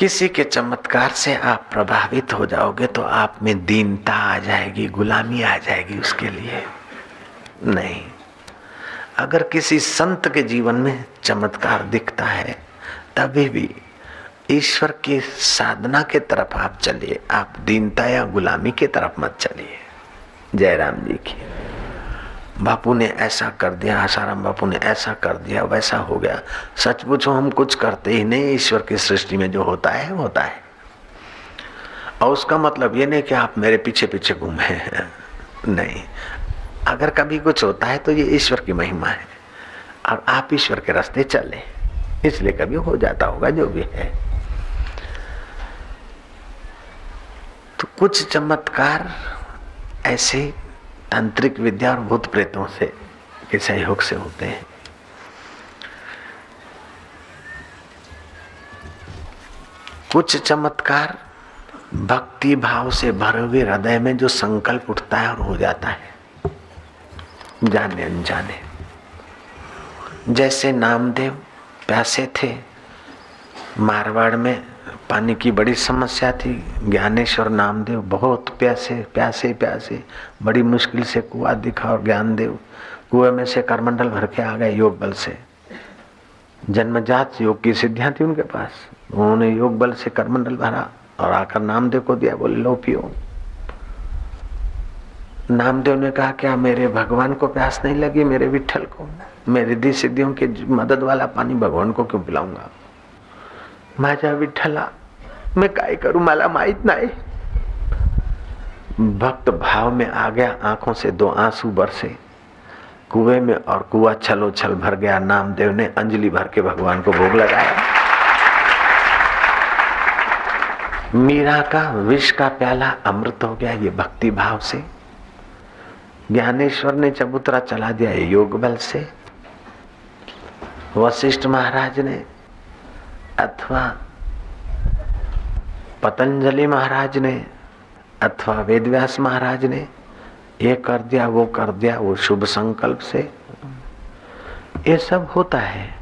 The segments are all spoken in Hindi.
किसी के चमत्कार से आप प्रभावित हो जाओगे तो आप में दीनता आ जाएगी, गुलामी आ जाएगी उसके लिए। नहीं। अगर किसी संत के जीवन में चमत्कार दिखता है, तभी भी ईश्वर की साधना के तरफ़ आप चलिए। आप दीनता या गुलामी के तरफ़ मत चलिए। जयराम जी की। बापू ने ऐसा कर दिया, आसाराम बापू ने ऐसा कर दिया, वैसा हो गया। सच पूछो, हम कुछ करते ही नहीं, ईश्वर की सृष्टि में जो होता है होता है। और उसका मतलब ये नहीं कि आप मेरे पीछे पीछे घूमे नहीं। अगर कभी कुछ होता है तो ये ईश्वर की महिमा है। और आप ईश्वर के रास्ते चले। इसलिए कभी हो जाता होगा, जो भी है। तो कुछ चमत्कार ऐसे तांत्रिक विद्या और भूत प्रेतों से के सहयोग से होते हैं। कुछ चमत्कार भक्ति भाव से भरे हुए हृदय में जो संकल्प उठता है और हो जाता है। जाने अनजाने। जैसे नामदेव प्यासे थे, मारवाड़ में पानी की बड़ी समस्या थी। ज्ञानेश्वर नामदेव बहुत प्यासे प्यासे प्यासे, बड़ी मुश्किल से कुआ दिखा और ज्ञानदेव कुएँ में से करमंडल भर के आ गए योग बल से। जन्मजात योग की सिद्धियाँ थी उनके पास। उन्होंने योग बल से करमंडल भरा और आकर नामदेव को दिया, बोले, लो, पियो। नामदेव ने कहा, क्या मेरे भगवान को प्यास नहीं लगी, मेरे विठल को? मेरे दी सिद्धियों की मदद वाला पानी भगवान को क्यों पिलाऊँगा? माजा विठला मैं काय करूँ, मला माहित नाही. भक्त भाव में आ गया, आँखों से दो आँसू बरसे। कुएँ में और कुआ छलो छल भर गया, नामदेव ने अंजलि भर के भगवान को भोग लगाया। मीरा का, विष का प्याला अमृत हो गया ये भक्ति भाव से। ज्ञानेश्वर ने चबूतरा चला दिया ये योग बल से। वशिष्ठ महाराज ने अथवा पतंजलि महाराज ने अथवा वेदव्यास महाराज ने ये कर दिया, वो कर दिया, वो शुभ संकल्प से। ये सब होता है।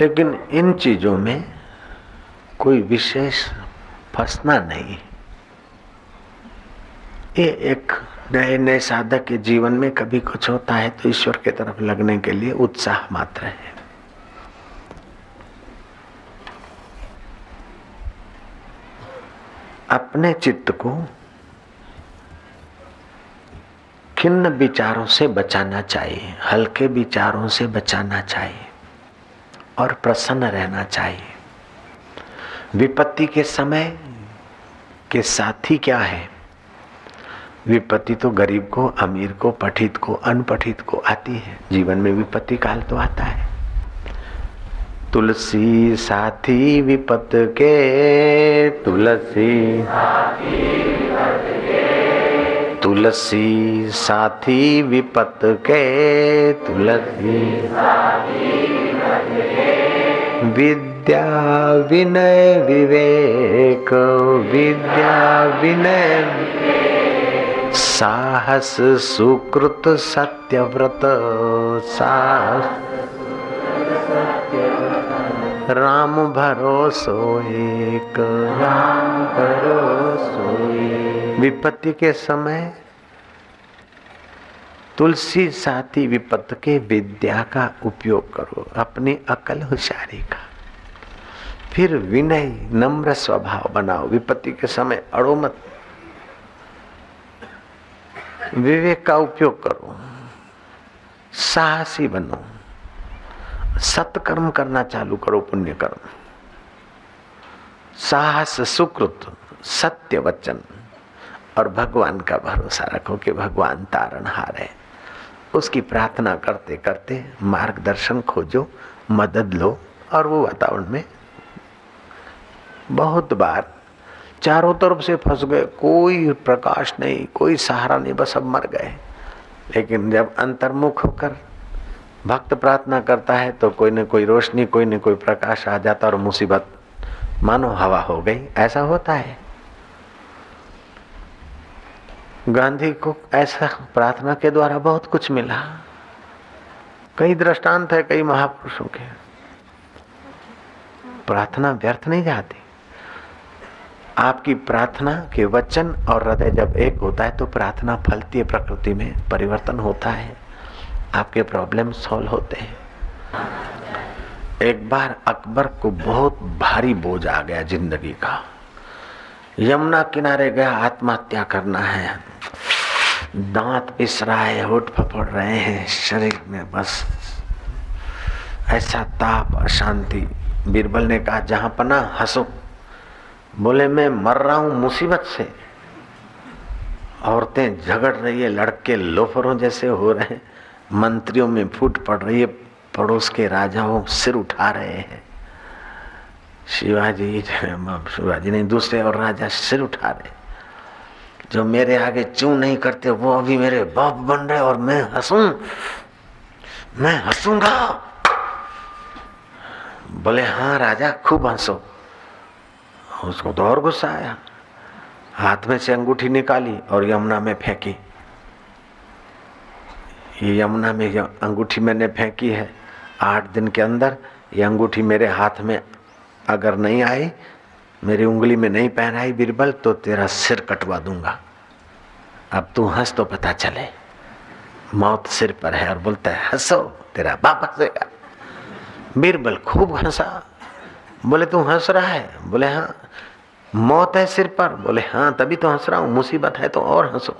लेकिन इन चीज़ों में कोई विशेष फंसना नहीं। ये एक नए नए साधक के जीवन में कभी कुछ होता है तो ईश्वर के तरफ़ लगने के लिए उत्साह मात्र है। अपने चित्त को खिन्न विचारों से बचाना चाहिए, हल्के विचारों से बचाना चाहिए और प्रसन्न रहना चाहिए। विपत्ति के समय के साथी क्या है? विपत्ति तो गरीब को, अमीर को, पठित को, अनपठित को आती है। जीवन में विपत्ति काल तो आता है। तुलसी साथी विपत के, तुलसी तुलसी साथी विपत के, तुलसी विद्या विनय विवेक, विद्या विनय साहस सुकृत सत्यव्रत, साहस राम भरोसो एक। राम भरोसो विपत्ति के समय तुलसी साथी विपत्त के विद्या का उपयोग करो, अपनी अकल होशियारी का। फिर विनय नम्र स्वभाव बनाओ, विपत्ति के समय अड़ो मत। विवेक का उपयोग करो, साहसी बनो सत्कर्म करना चालू करो पुण्य कर्म साहस, सुकृत, सत्य वचन। और भगवान का भरोसा रखो कि भगवान तारण हार। है उसकी प्रार्थना करते करते मार्गदर्शन खोजो, मदद लो और वो वातावरण में बहुत बार चारों तरफ़ से फंस गए। कोई प्रकाश नहीं, कोई सहारा नहीं, बस अब मर गए। लेकिन जब अंतर्मुख होकर भक्त प्रार्थना करता है तो कोई न कोई रोशनी, कोई न कोई प्रकाश आ जाता और मुसीबत, मानो हवा हो गई। ऐसा होता है। गांधी को ऐसा प्रार्थना के द्वारा बहुत कुछ मिला। कई दृष्टांत है, कई महापुरुषों के। प्रार्थना व्यर्थ नहीं जाती। आपकी प्रार्थना के वचन और हृदय जब एक होता है तो प्रार्थना फलती प्रकृति में परिवर्तन होता है। आपके प्रॉब्लम सॉल्व होते हैं। एक बार अकबर को बहुत भारी बोझ आ गया ज़िंदगी का। यमुना किनारे गया, आत्महत्या करना है। दांत पिस रहा है, होठ फपड़ रहे हैं, शरीर में बस ऐसा ताप अशांति बीरबल ने कहा, जहाँ पना, हंसो। बोले, मैं मर रहा हूँ मुसीबत से। औरतें झगड़ रही है, लड़के लोफरों जैसे हो रहे हैं। मंत्रियों में फूट पड़ रही है, पड़ोस के राजाओं सिर उठा रहे हैं। शिवाजी शिवाजी नहीं, दूसरे और राजा सिर उठा रहे जो मेरे आगे चू नहीं करते, वो अभी मेरे बाप बन रहे और मैं हंसू। मैं हंसूँगा। बोले हाँ राजा, खूब हंसो। उसको तो और गुस्सा आया। हाथ में से अंगूठी निकाली और यमुना में फेंकी। ये यमुना में अंगूठी मैंने फेंकी है, आठ दिन के अंदर ये अंगूठी मेरे हाथ में अगर नहीं आई, मेरी उंगली में नहीं पहनाई बीरबल तो तेरा सिर कटवा दूँगा। अब तू हंस तो पता चले। मौत सिर पर है और बोलता है, हंसो, तेरा बाप हंसेगा। बीरबल खूब हंसा। बोले, तू हंस रहा है? बोले हाँ। मौत है सिर पर। बोले हाँ तभी तो हंस रहा हूँ, मुसीबत है तो और हंसो।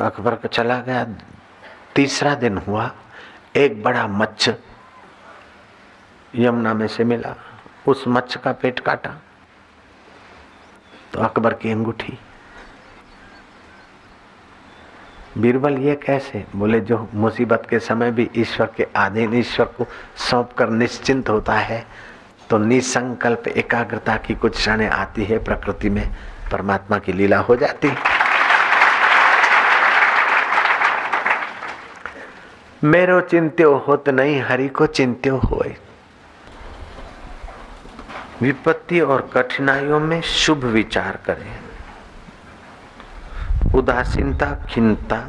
अकबर का चला गया। तीसरा दिन हुआ, एक बड़ा मच्छ यमुना में से मिला। उस मच्छ का पेट काटा। तो अकबर की अंगूठी बीरबल ये कैसे? बोले, जो मुसीबत के समय भी ईश्वर के आधीन ईश्वर को सौंप कर निश्चिंत होता है तो निसंकल्प एकाग्रता की कुछ क्षण आती है प्रकृति में, परमात्मा की लीला हो जाती मेरो चिंत्यो होत नहीं हरि को चिंत्यो होए विपत्ति और कठिनाइयों में शुभ विचार करें। उदासीनता, खिन्नता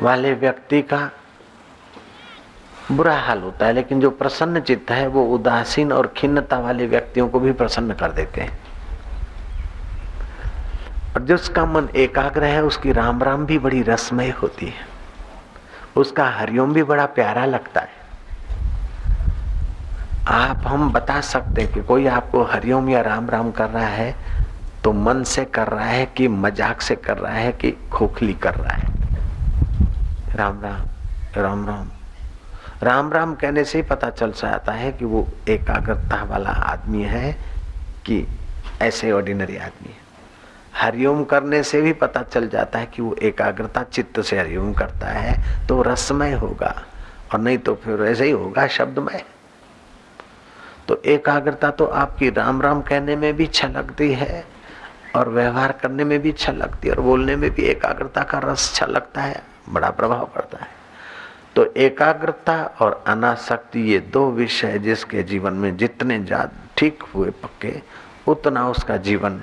वाले व्यक्ति का बुरा हाल होता है, लेकिन जो प्रसन्न चित्त है, वो उदासीन और खिन्नता वाले व्यक्तियों को भी प्रसन्न कर देते हैं। और जिसका मन एकाग्र है, उसकी राम राम भी बड़ी रसमय होती है। उसका हरिओम भी बड़ा प्यारा लगता है। आप, हम बता सकते हैं कि कोई आपको हरिओम या राम राम कर रहा है तो मन से कर रहा है कि मज़ाक से कर रहा है कि खोखली कर रहा है? राम राम राम राम राम राम कहने से ही पता चल जाता है कि वो एकाग्रता वाला आदमी है कि ऐसे ऑर्डिनरी आदमी है। हरिओम करने से भी पता चल जाता है कि वो एकाग्रता चित्त से हरिओम करता है तो रसमय होगा। और नहीं तो फिर ऐसे ही होगा शब्दमय। तो एकाग्रता तो आपकी राम राम कहने में भी छलकती है, और व्यवहार करने में भी लगती है, और बोलने में भी एकाग्रता का रस लगता है, बड़ा प्रभाव पड़ता है। तो एकाग्रता और अनासक्ति ये दो विषय जिसके जीवन में जितने ज़्यादा ठीक हुए पक्के, उतना उसका जीवन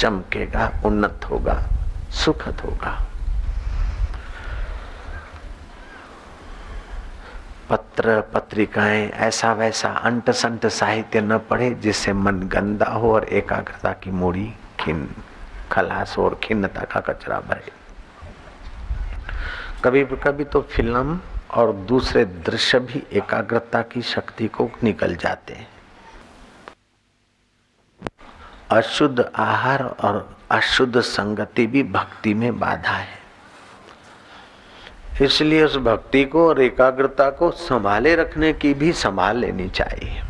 चमकेगा, उन्नत होगा, सुखद होगा। पत्र, पत्रिकाएँ ऐसा वैसा अंट संट साहित्य न पढ़े जिससे मन गंदा हो और एकाग्रता की मूड़ी खिन, खलास और खिन्नता का कचरा भरे। कभी कभी तो फ़िल्म और दूसरे दृश्य भी एकाग्रता की शक्ति को निकल जाते हैं। अशुद्ध आहार और अशुद्ध संगति भी भक्ति में बाधा है। इसलिए उस भक्ति को और एकाग्रता को संभाले रखने की भी संभाल लेनी चाहिए।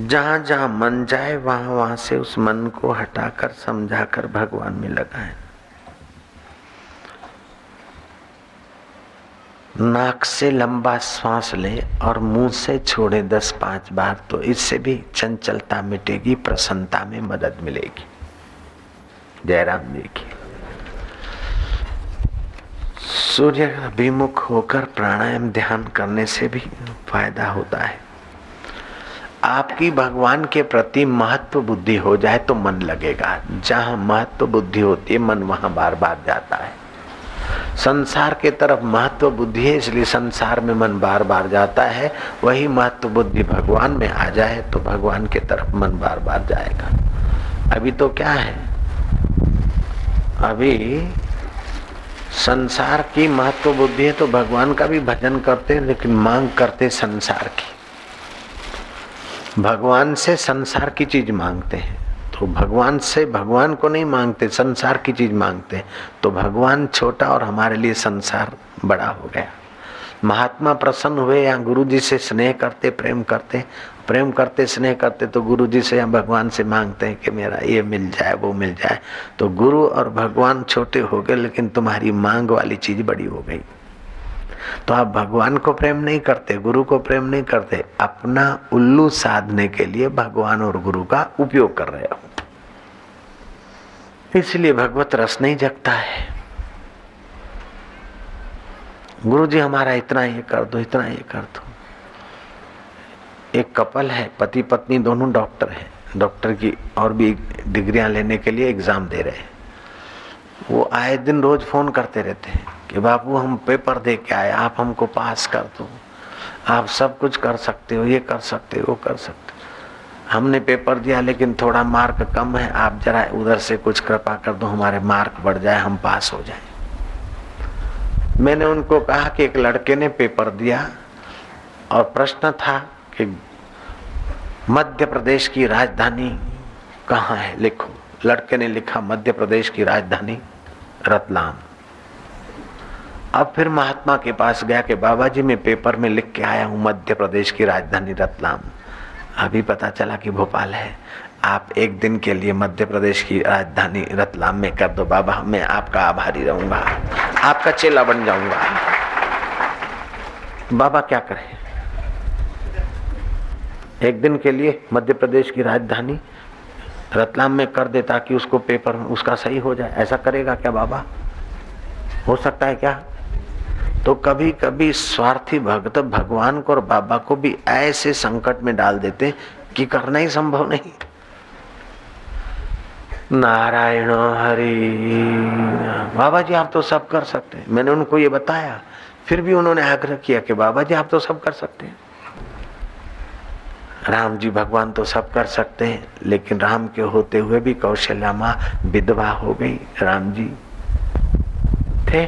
जहाँ जहाँ मन जाए, वहाँ वहाँ से उस मन को हटाकर, समझाकर भगवान में लगाए। नाक से लंबा श्वास ले और मुँह से छोड़े दस पाँच बार तो इससे भी चंचलता मिटेगी, प्रसन्नता में मदद मिलेगी। जयराम जी की सूर्य अभिमुख होकर प्राणायाम ध्यान करने से भी फ़ायदा होता है। आपकी भगवान के प्रति महत्व बुद्धि हो जाए तो मन लगेगा। जहाँ महत्व बुद्धि होती है, मन वहाँ बार बार जाता है। संसार के तरफ़ महत्व बुद्धि है, इसलिए संसार में मन बार बार जाता है। वही महत्व बुद्धि भगवान में आ जाए तो भगवान के तरफ़ मन बार बार जाएगा। अभी तो क्या है? अभी संसार की महत्व बुद्धि है तो भगवान का भी भजन करते लेकिन मांग करते संसार की। भगवान से संसार की चीज़ मांगते हैं। तो भगवान से भगवान को नहीं मांगते, संसार की चीज़ मांगते तो भगवान छोटा और हमारे लिए संसार बड़ा हो गया। महात्मा प्रसन्न हुए या गुरु जी से स्नेह करते, प्रेम करते। प्रेम करते, स्नेह करते तो गुरु जी से या भगवान से मांगते हैं कि मेरा ये मिल जाए, वो मिल जाए। तो गुरु और भगवान छोटे हो गए, लेकिन तुम्हारी मांग वाली चीज़ बड़ी हो गई। तो आप भगवान को प्रेम नहीं करते, गुरु को प्रेम नहीं करते, अपना उल्लू साधने के लिए भगवान और गुरु का उपयोग कर रहे हो। इसलिए भगवत रस नहीं जगता है। गुरु जी हमारा इतना ये कर दो, इतना ये कर दो। एक कपल है पति पत्नी दोनों डॉक्टर हैं। डॉक्टर की और भी डिग्रियाँ लेने के लिए एग्ज़ाम दे रहे हैं। वो आए दिन रोज फ़ोन करते रहते हैं कि, बाबू, हम पेपर दे के आए, आप हमको पास कर दो। आप सब कुछ कर सकते हो, ये कर सकते हो, वो कर सकते हो। हमने पेपर दिया, लेकिन थोड़ा मार्क कम है। आप जरा उधर से कुछ कृपा कर दो, हमारे मार्क बढ़ जाए, हम पास हो जाए। मैंने उनको कहा कि एक लड़के ने पेपर दिया, और प्रश्न था कि मध्य प्रदेश की राजधानी कहाँ है? लिखो। लड़के ने लिखा, मध्य प्रदेश की राजधानी रतलाम। अब फिर महात्मा के पास गया कि बाबा जी मैं पेपर में लिख के आया हूँ, मध्य प्रदेश की राजधानी रतलाम। अभी पता चला कि भोपाल है। आप एक दिन के लिए मध्य प्रदेश की राजधानी रतलाम में कर दो बाबा। मैं आपका आभारी रहूँगा। आपका चेला बन जाऊँगा। बाबा क्या करें? एक दिन के लिए मध्य प्रदेश की राजधानी रतलाम में कर दे ताकि उसको पेपर उसका सही हो जाए। ऐसा करेगा क्या बाबा? हो सकता है क्या? तो कभी कभी स्वार्थी भक्त भगवान को और बाबा को भी ऐसे संकट में डाल देते कि करना ही संभव नहीं। नारायण हरि, बाबा जी आप तो सब कर सकते हैं। मैंने उनको ये बताया, फिर भी उन्होंने आग्रह किया कि बाबा जी आप तो सब कर सकते हैं। राम जी भगवान तो सब कर सकते हैं, लेकिन राम के होते हुए भी कौशल्या माँ विधवा हो गई। राम जी थे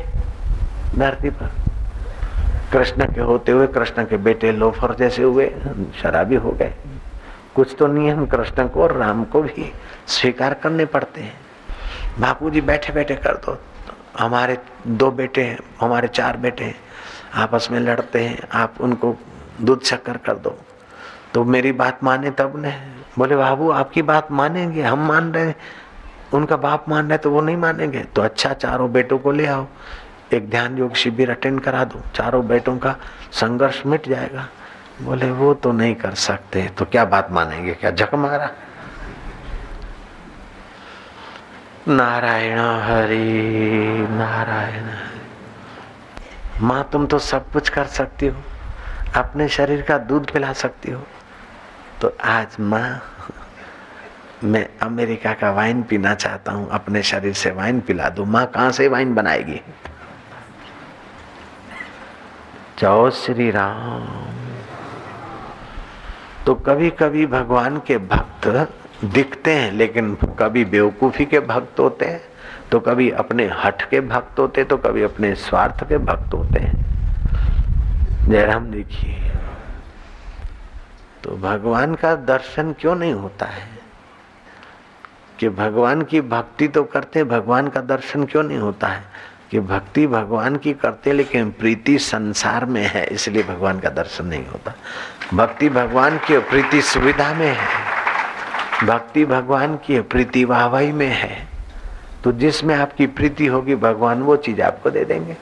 धरती पर। कृष्ण के होते हुए, कृष्ण के बेटे लोफर जैसे हुए, शराबी हो गए। कुछ तो नियम कृष्ण को और राम को भी स्वीकार करने पड़ते हैं। बापू जी बैठे बैठे कर दो। हमारे दो बेटे हैं, हमारे चार बेटे हैं, आपस में लड़ते हैं, आप उनको दूध शक्कर कर दो। तो मेरी बात माने तब ने। बोले, बाबू, आपकी बात मानेंगे, हम मान रहे हैं। उनका बाप मान रहे तो वो नहीं मानेंगे। तो अच्छा चारों बेटों को ले आओ। एक ध्यान योग शिविर अटेंड करा दो, चारों बेटों का संघर्ष मिट जाएगा। बोले, वो तो नहीं कर सकते तो क्या बात मानेंगे, क्या झक मारा? नारायण हरि, नारायण माँ, तुम तो सब कुछ कर सकती हो, अपने शरीर का दूध पिला सकती हो। तो आज माँ, मैं अमेरिका का वाइन पीना चाहता हूँ, अपने शरीर से वाइन पिला दो। माँ, कहाँ से वाइन बनाएगी? जय श्री राम तो कभी कभी भगवान के भक्त दिखते हैं, लेकिन कभी बेवकूफ़ी के भक्त होते हैं तो कभी अपने हठ के भक्त होते हैं तो कभी अपने स्वार्थ के भक्त होते हैं। जयराम देखिए तो भगवान का दर्शन क्यों नहीं होता है? कि भगवान की भक्ति तो करते भगवान का दर्शन क्यों नहीं होता है? कि भक्ति भगवान की करते लेकिन प्रीति संसार में है, इसलिए भगवान का दर्शन नहीं होता। भक्ति भगवान की प्रीति सुविधा में है। भक्ति भगवान की प्रीति वाहवाही में है। तो जिसमें आपकी प्रीति होगी, भगवान वो चीज़ आपको दे देंगे।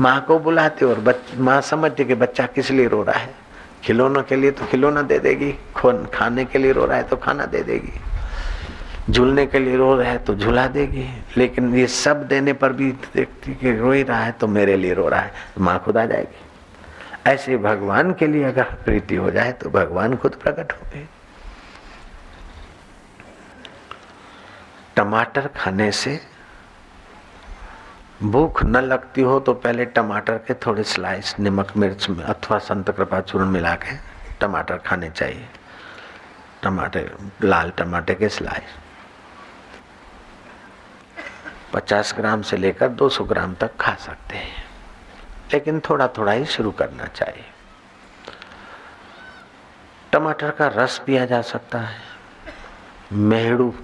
माँ को बुलाते और माँ समझते कि बच्चा किस लिए रो रहा है। खिलौनों के लिए तो खिलौना दे देगी खाने के लिए रो रहा है तो खाना दे देगी। झूलने के लिए रो रहा है तो झुला देगी। लेकिन ये सब देने पर भी देखती कि रो ही रहा है तो मेरे लिए रो रहा है तो माँ खुद आ जाएगी। ऐसे भगवान के लिए अगर प्रीति हो जाए तो भगवान खुद प्रकट हो गए टमाटर खाने से भूख न लगती हो तो पहले टमाटर के थोड़े स्लाइस, नमक, मिर्च में अथवा संत कृपा चूर्ण मिला के टमाटर खाने चाहिए। टमाटर लाल टमाटर के स्लाइस। 50 ग्राम से लेकर 200 ग्राम तक खा सकते हैं। लेकिन थोड़ा थोड़ा ही शुरू करना चाहिए। टमाटर का रस पिया जा सकता है। मेहड़ू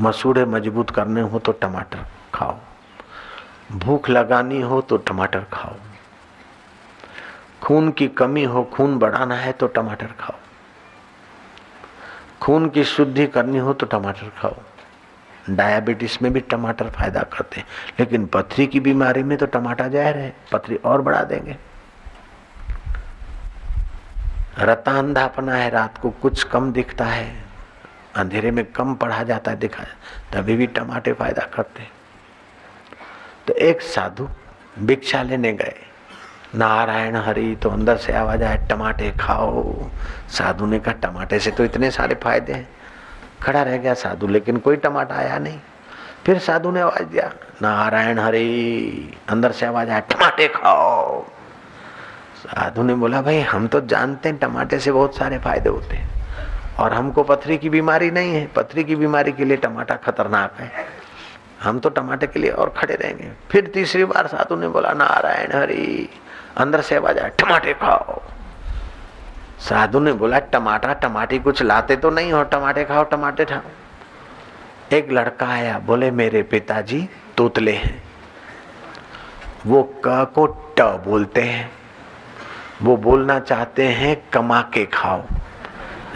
मसूड़े मज़बूत करने हो तो टमाटर खाओ। भूख लगानी हो तो टमाटर खाओ। खून की कमी हो, खून बढ़ाना है तो टमाटर खाओ। खून की शुद्धि करनी हो तो टमाटर खाओ। डायबिटीज़ में भी टमाटर फ़ायदा करते हैं। लेकिन पथरी की बीमारी में तो टमाटर जहर है, पथरी और बढ़ा देंगे। रता अंधापना है, रात को कुछ कम दिखता है, अंधेरे में कम पढ़ा जाता है, दिखा तभी भी टमाटे फ़ायदा करते तो एक साधु भिक्षा लेने गए। नारायण हरि तो अंदर से आवाज़ आए टमाटे खाओ। साधु ने कहा, टमाटे से तो इतने सारे फ़ायदे हैं। खड़ा रह गया साधु, लेकिन कोई टमाटर आया नहीं। फिर साधु ने आवाज़ दिया, नारायण हरि, अंदर से आवाज़ आया, टमाटे खाओ। साधु ने बोला, भाई, हम तो जानते हैं, टमाटे से बहुत सारे फ़ायदे होते हैं, और हमको पथरी की बीमारी नहीं है। पथरी की बीमारी के लिए टमाटा खतरनाक है। हम तो टमाटे के लिए और खड़े रहेंगे। फिर तीसरी बार साधु ने बोला, नारायण हरि, अंदर से आवाज़ आया, टमाटे खाओ। साधु ने बोला, टमाटर टमाटी कुछ लाते तो नहीं हो टमाटे खाओ टमाटे खाओ। एक लड़का आया, बोले, मेरे पिताजी तोतले हैं। वो क को ट बोलते हैं। वो बोलना चाहते हैं, कमा के खाओ।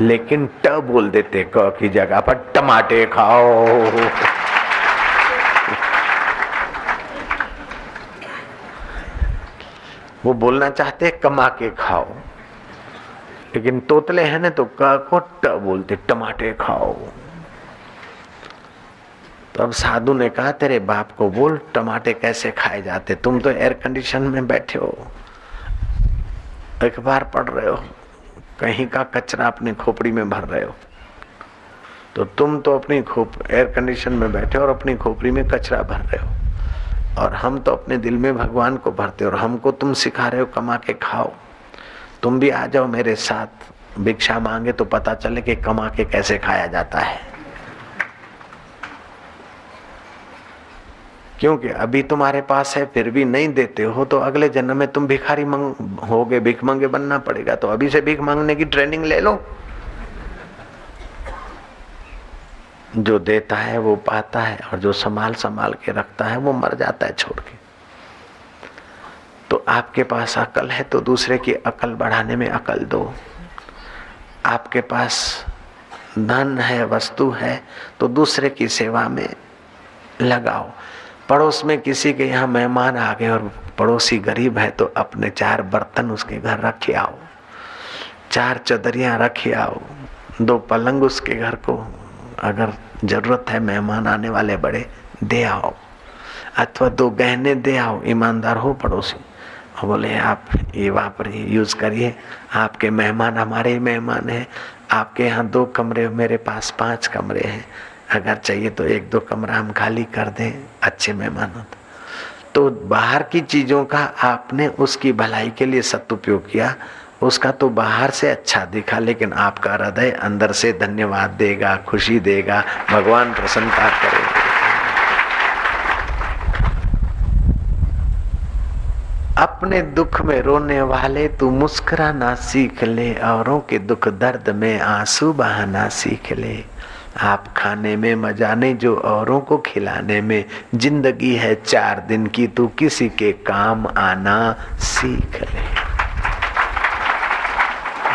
लेकिन ट बोल देते क की जगह पर, टमाटे खाओ। वो बोलना चाहते कमा के खाओ। लेकिन तोतले हैं ना तो क को ट बोलते, टमाटे खाओ। तो अब साधु ने कहा, तेरे बाप को बोल, टमाटे कैसे खाए जाते? तुम तो एयर कंडीशन में बैठे हो। अखबार पढ़ रहे हो, कहीं का कचरा अपनी खोपड़ी में भर रहे हो। तो तुम तो अपनी खोप एयर कंडीशन में बैठे हो और अपनी खोपड़ी में कचरा भर रहे हो। और हम तो अपने दिल में भगवान को भरते हो और हमको तुम सिखा रहे हो कमा के खाओ। तुम भी आ जाओ मेरे साथ। भिक्षा मांगे तो पता चले कि कमा के कैसे खाया जाता है। क्योंकि अभी तुम्हारे पास है, फिर भी नहीं देते हो तो अगले जन्म में तुम भिखारी मंग, होगे, भिख मंगे बनना पड़ेगा तो अभी से भिख मांगने की ट्रेनिंग ले लो। जो देता है, वो पाता है, और जो संभाल संभाल के रखता है, वो मर जाता है छोड़ के। तो आपके पास अकल है तो दूसरे की अकल बढ़ाने में अकल दो। आपके पास धन है, वस्तु है तो दूसरे की सेवा में लगाओ। पड़ोस में किसी के यहाँ मेहमान आ गए और पड़ोसी गरीब है तो अपने चार बर्तन उसके घर रखे आओ। चार चदरिया रखे आओ। दो पलंग उसके घर को अगर ज़रूरत है मेहमान आने वाले बड़े, दे आओ। अथवा दो गहने दे आओ, ईमानदार हो पड़ोसी। बोले, आप ये वापरिए यूज़ करिए। आपके मेहमान, हमारे मेहमान हैं। आपके यहाँ दो कमरे, मेरे पास पाँच कमरे हैं। अगर चाहिए तो एक दो कमरा हम खाली कर दें, अच्छे मेहमान हो तो बाहर की चीज़ों का आपने उसकी भलाई के लिए सदुपयोग किया। उसका तो बाहर से अच्छा दिखा, लेकिन आपका हृदय अंदर से धन्यवाद देगा, खुशी देगा, भगवान प्रसन्नता करेगा। अपने दुख में रोने वाले तू मुस्कुराना सीख ले, औरों के दुख दर्द में आँसू बहाना सीख ले। आप खाने में मज़ा नहीं, जो औरों को खिलाने में ज़िंदगी है चार दिन की, तू किसी के काम आना सीख ले।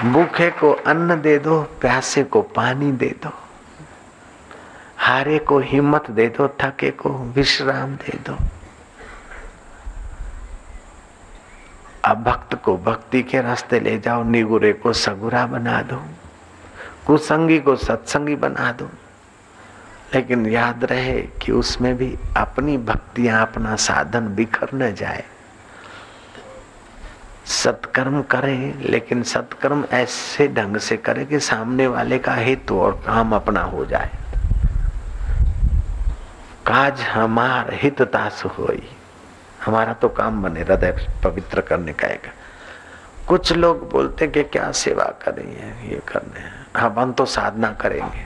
भूखे को अन्न दे दो, प्यासे को पानी दे दो। हारे को हिम्मत दे दो, थके को विश्राम दे दो। अब भक्त को भक्ति के रास्ते ले जाओ, निगुरे को सगुरा बना दो, कुसंगी को सत्संगी बना दो। लेकिन याद रहे कि उसमें भी अपनी भक्तियाँ, अपना साधन बिखर न जाए। सत्कर्म करे, लेकिन सत्कर्म ऐसे ढंग से करे कि सामने वाले का हित और काम अपना हो जाए। काज हमार हित तास होई। हमारा तो काम बने, हृदय पवित्र करने का एक। कुछ लोग बोलते हैं कि क्या सेवा करेंगे ये करने हम हम तो साधना करेंगे।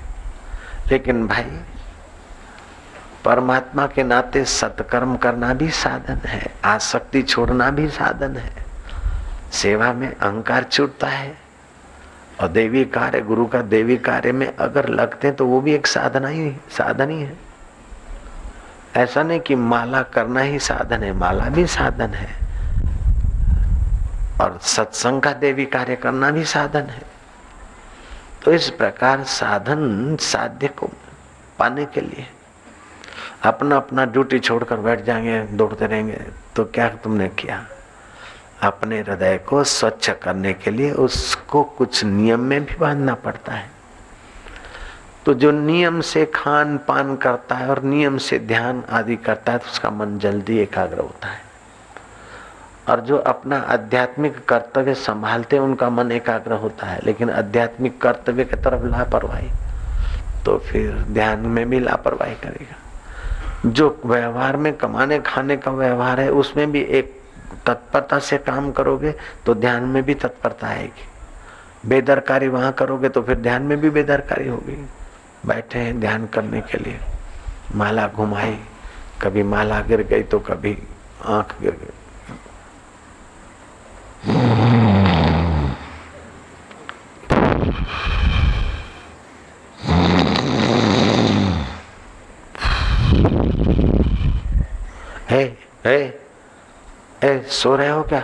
लेकिन भाई, परमात्मा के नाते सत्कर्म करना भी साधन है, आसक्ति छोड़ना भी साधन है। सेवा में अहंकार छूटता है। और देवी कार्य, गुरु का देवी कार्य में अगर लगते हैं तो वो भी एक साधना ही, साधन ही है। ऐसा नहीं कि माला करना ही साधन है, माला भी साधन है। और सत्संग का देवी कार्य करना भी साधन है। तो इस प्रकार साधन साध्य को पाने के लिए अपना अपना ड्यूटी छोड़कर बैठ जाएँगे, दौड़ते रहेंगे। तो क्या तुमने किया? अपने हृदय को स्वच्छ करने के लिए उसको कुछ नियम में भी बांधना पड़ता है। तो जो नियम से खान पान करता है और नियम से ध्यान आदि करता है तो उसका मन जल्दी एकाग्र होता है। और जो अपना आध्यात्मिक कर्तव्य संभालते हैं, उनका मन एकाग्र होता है। लेकिन आध्यात्मिक कर्तव्य की तरफ़ लापरवाही तो फिर ध्यान में भी लापरवाही करेगा। जो व्यवहार में कमाने, खाने का व्यवहार है, उसमें भी एक तत्परता से काम करोगे तो ध्यान में भी तत्परता आएगी। बेदरकारी वहाँ करोगे तो फिर ध्यान में भी बेदरकारी होगी। बैठे हैं ध्यान करने के लिए। माला घुमाई। कभी माला गिर गई तो कभी आँख गिर गई। हे हे ए सो रहे हो क्या?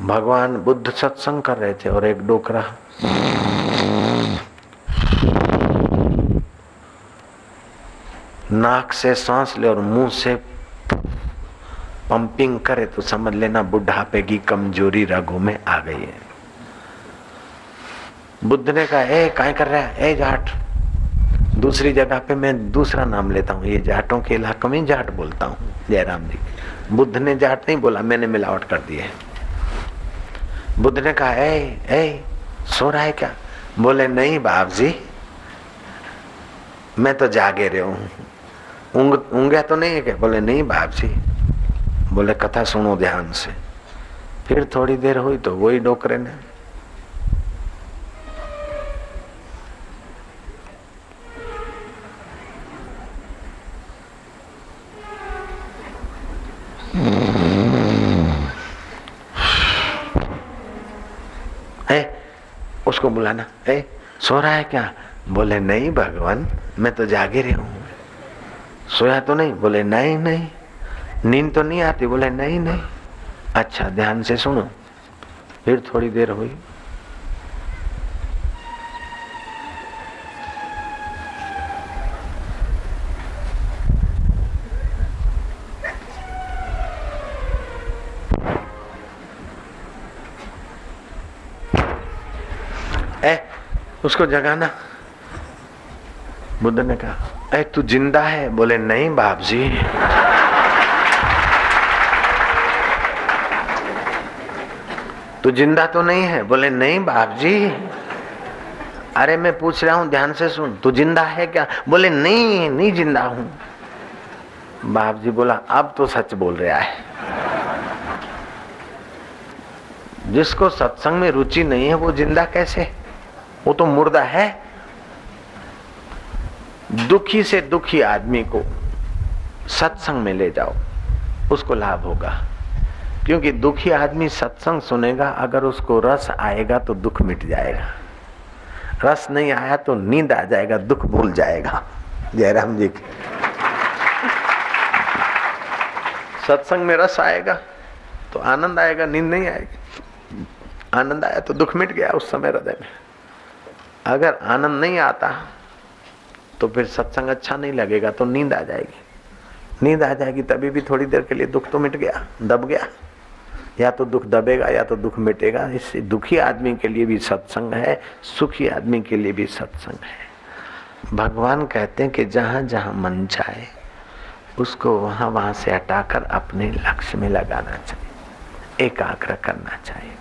भगवान बुद्ध सत्संग कर रहे थे और एक डोकरा। नाक से सांस ले और मुँह से पंपिंग करे तो समझ लेना बुढ़ापे की कमज़ोरी रगों में आ गई है। बुद्ध ने कहा, ए, काय कर रहा है? ए, जाट। दूसरी जगह पे मैं दूसरा नाम लेता हूँ। ये जाटों के इलाके में जाट बोलता हूँ, जयराम जी। बुद्ध ने जाट नहीं बोला, मैंने मिलावट कर दी है। बुद्ध ने कहा, ए ए, सो रहा है क्या? बोले, नहीं बाप जी, मैं तो जागे रहे हूँ। ऊंग तो नहीं है क्या? बोले, नहीं बाप जी बोले, कथा सुनो ध्यान से। फिर थोड़ी देर हुई तो वही डोकरे ने। उसको बुलाना। ए, सो रहा है क्या? बोले, नहीं भगवान, मैं तो जागे रही हूँ। सोया तो नहीं, बोले, नहीं नहीं। नींद तो नहीं आती, बोले, नहीं नहीं। अच्छा ध्यान से सुनो। फिर थोड़ी देर हुई। उसको जगाना। बुद्ध ने कहा ए तू ज़िंदा है? बोले, नहीं बाप जी तू ज़िंदा तो नहीं है? बोले, नहीं बाप जी अरे, मैं पूछ रहा हूँ, ध्यान से सुन, तू ज़िंदा है क्या? बोले, नहीं नहीं ज़िंदा हूँ। बाप जी बोला, अब तो सच बोल रहा है। जिसको सत्संग में रुचि नहीं है, वो ज़िंदा कैसे? वो तो मुर्दा है। दुखी से दुखी आदमी को सत्संग में ले जाओ, उसको लाभ होगा। क्योंकि दुखी आदमी सत्संग सुनेगा, अगर उसको रस आएगा तो दुख मिट जाएगा। रस नहीं आया तो नींद आ जाएगा, दुख भूल जाएगा। जयराम जी सत्संग में रस आएगा तो आनंद आएगा, नींद नहीं आएगी। आनंद आया तो दुख मिट गया उस समय हृदय में। अगर आनंद नहीं आता तो फिर सत्संग अच्छा नहीं लगेगा तो नींद आ जाएगी। नींद आ जाएगी तभी भी थोड़ी देर के लिए दुख तो मिट गया, दब गया। या तो दुख दबेगा, या तो दुख मिटेगा। इससे दुखी आदमी के लिए भी सत्संग है, सुखी आदमी के लिए भी सत्संग है। भगवान कहते हैं कि जहाँ जहाँ मन जाए उसको वहाँ वहाँ से हटाकर अपने लक्ष्य में लगाना चाहिए, एकाग्र करना चाहिए।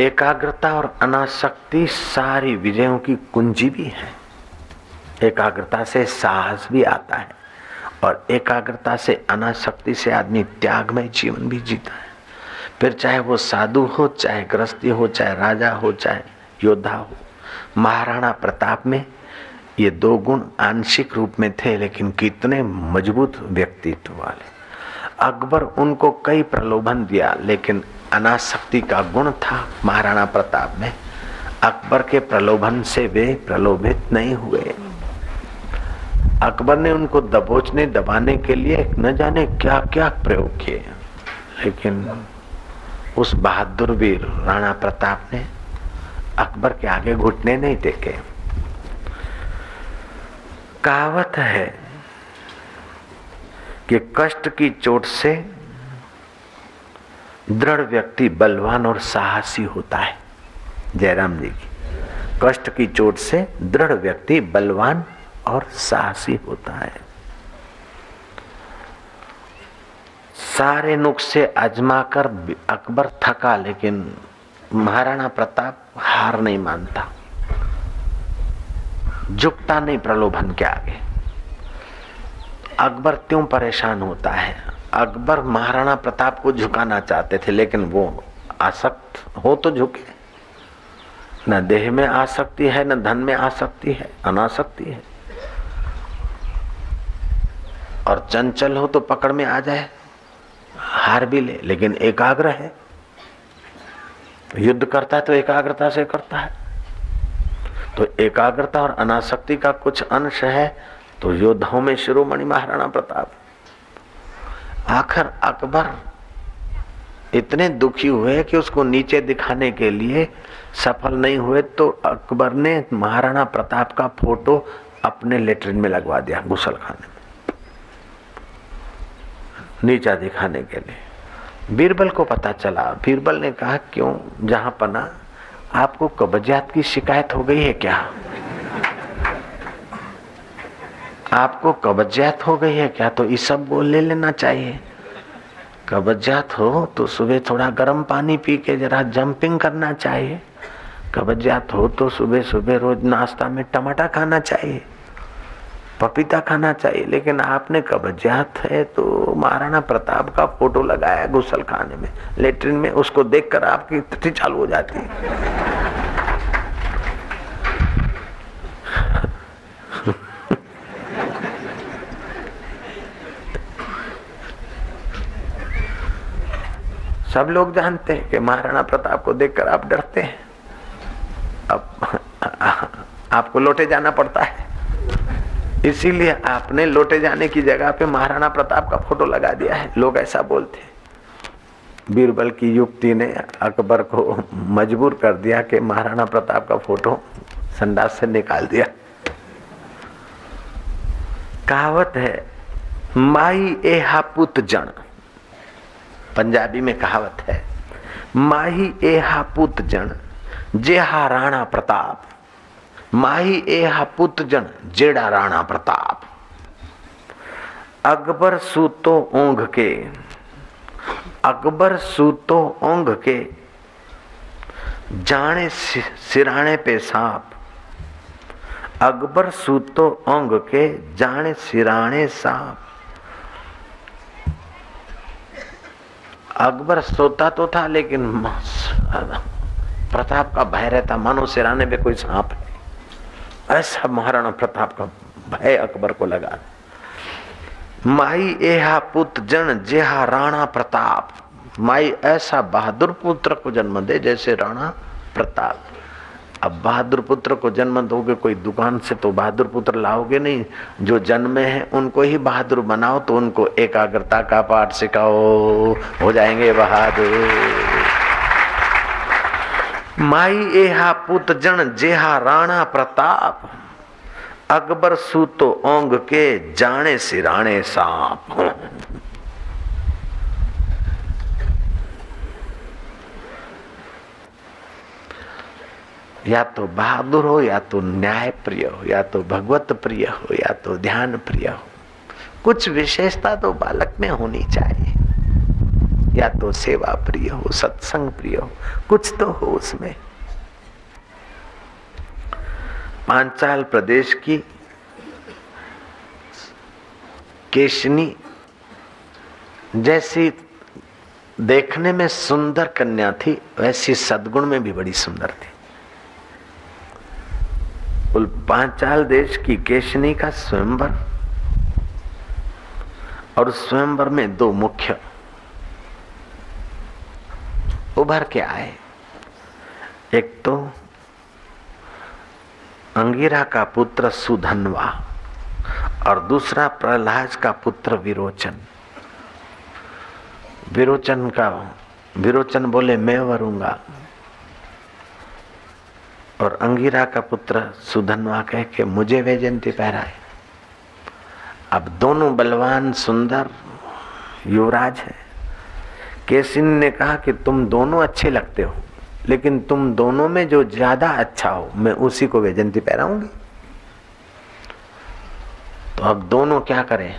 एकाग्रता और अनासक्ति सारी विजयों की कुंजी भी है। एकाग्रता से साहस भी आता है और एकाग्रता से अनासक्ति से आदमी त्यागमय जीवन भी जीता है। फिर चाहे वो साधु हो, चाहे गृहस्थी हो, चाहे राजा हो, चाहे योद्धा हो, महाराणा प्रताप में ये दो गुण आंशिक रूप में थे, लेकिन कितने मज़बूत व्यक्तित्व वाले। अकबर उनको कई प्रलोभन दिया, लेकिन अनासक्ति का गुण था महाराणा प्रताप में। अकबर के प्रलोभन से वे प्रलोभित नहीं हुए। अकबर ने उनको दबोचने, दबाने के लिए न जाने क्या क्या प्रयोग किए। लेकिन उस बहादुर वीर राणा प्रताप ने अकबर के आगे घुटने नहीं देखे कहावत है कि कष्ट की चोट से दृढ़ व्यक्ति बलवान और साहसी होता है। जयराम जी की। कष्ट की चोट से दृढ़ व्यक्ति बलवान और साहसी होता है। सारे नुस्खे आजमाकर अकबर थका, लेकिन महाराणा प्रताप हार नहीं मानता। झुकता नहीं प्रलोभन के आगे। अकबर क्यों परेशान होता है। अकबर महाराणा प्रताप को झुकाना चाहते थे, लेकिन वो आसक्त हो तो झुके। न देह में आसक्ति है, न धन में आसक्ति है, अनासक्ति है। और चंचल हो तो पकड़ में आ जाए, हार भी ले, लेकिन एकाग्र है। युद्ध करता है तो एकाग्रता से करता है। तो एकाग्रता और अनासक्ति का कुछ अंश है तो योद्धाओं में शिरोमणि महाराणा प्रताप। आखिर अकबर इतने दुखी हुए कि उसको नीचे दिखाने के लिए सफल नहीं हुए तो अकबर ने महाराणा प्रताप का फ़ोटो अपने लेटरिन में लगवा दिया गुसल खाने में। नीचा दिखाने के लिए। बीरबल को पता चला। बीरबल ने कहा, क्यों? जहाँ पना, आपको कब्जियात की शिकायत हो गई है क्या? आपको कब्जियात हो गई है क्या? तो ये सब बोल ले लेना चाहिए। कब्जियात हो तो सुबह थोड़ा गर्म पानी पी के जरा जंपिंग करना चाहिए। कब्जियात हो तो सुबह सुबह रोज नाश्ता में टमाटा खाना चाहिए। पपीता खाना चाहिए। लेकिन आपने कब्जियात है तो महाराणा प्रताप का फ़ोटो लगाया गुसल खाने में। लेटरिन में उसको देखकर आपकी तिथि चालू हो जाती है। सब लोग जानते हैं कि महाराणा प्रताप को देखकर आप डरते हैं। अब आपको लौटे जाना पड़ता है। इसीलिए आपने लौटे जाने की जगह पे महाराणा प्रताप का फ़ोटो लगा दिया है। लोग ऐसा बोलते बीरबल की युक्ति ने अकबर को मजबूर कर दिया कि महाराणा प्रताप का फ़ोटो संडास से निकाल दिया। कहावत है, माई ए पुत जन पंजाबी में कहावत है, माही ए पुत जन जेहा राणा प्रताप। माही एहा पुत जन जेड़ा राणा प्रताप। अकबर सूतो ओंघ के, अकबर सूतो ओंघ के जाने सिराने पे सांप। अकबर सूतो ओंघ के जाने सिराने सांप। अकबर सोता तो था, लेकिन प्रताप का भय रहता, मानो सिराने पे कोई सांप है। ऐसा महाराणा प्रताप का भय अकबर को लगा। माई एहा पुत जन, जेहा राणा प्रताप। माई ऐसा बहादुर पुत्र को जन्म दे, जैसे राणा प्रताप। अब बहादुर पुत्र को जन्म दोगे कोई दुकान से तो बहादुर पुत्र लाओगे नहीं। जो जन्मे हैं, उनको ही बहादुर बनाओ तो उनको एकाग्रता का पाठ सिखाओ। हो जाएँगे बहादुर। माई एहा पुत जन, जेहा राणा प्रताप। अकबर सूतो ओंग के जाने सिराणे सांप। या तो बहादुर हो, या तो न्याय प्रिय हो, या तो भगवत प्रिय हो, या तो ध्यान प्रिय हो। कुछ विशेषता तो बालक में होनी चाहिए। या तो सेवा प्रिय हो सत्संग प्रिय हो, कुछ तो हो उसमें। पांचाल प्रदेश की केशनी जैसी देखने में सुंदर कन्या थी, वैसी सदगुण में भी बड़ी सुंदर थी। पांचाल देश की केशनी का स्वयंवर। और स्वयंवर में दो मुख्य उभर के आए। एक तो अंगिरा का पुत्र सुधनवा और दूसरा प्रहलाद का पुत्र विरोचन। विरोचन का, विरोचन बोले, मैं वरूँगा। और अंगिरा का पुत्र सुधनवा कह के मुझे वे जयंती पहराए। अब दोनों बलवान, सुंदर युवराज है। केसिन ने कहा कि तुम दोनों अच्छे लगते हो, लेकिन तुम दोनों में जो ज़्यादा अच्छा हो, मैं उसी को वेजंती पहराऊँगी। तो अब दोनों क्या करें?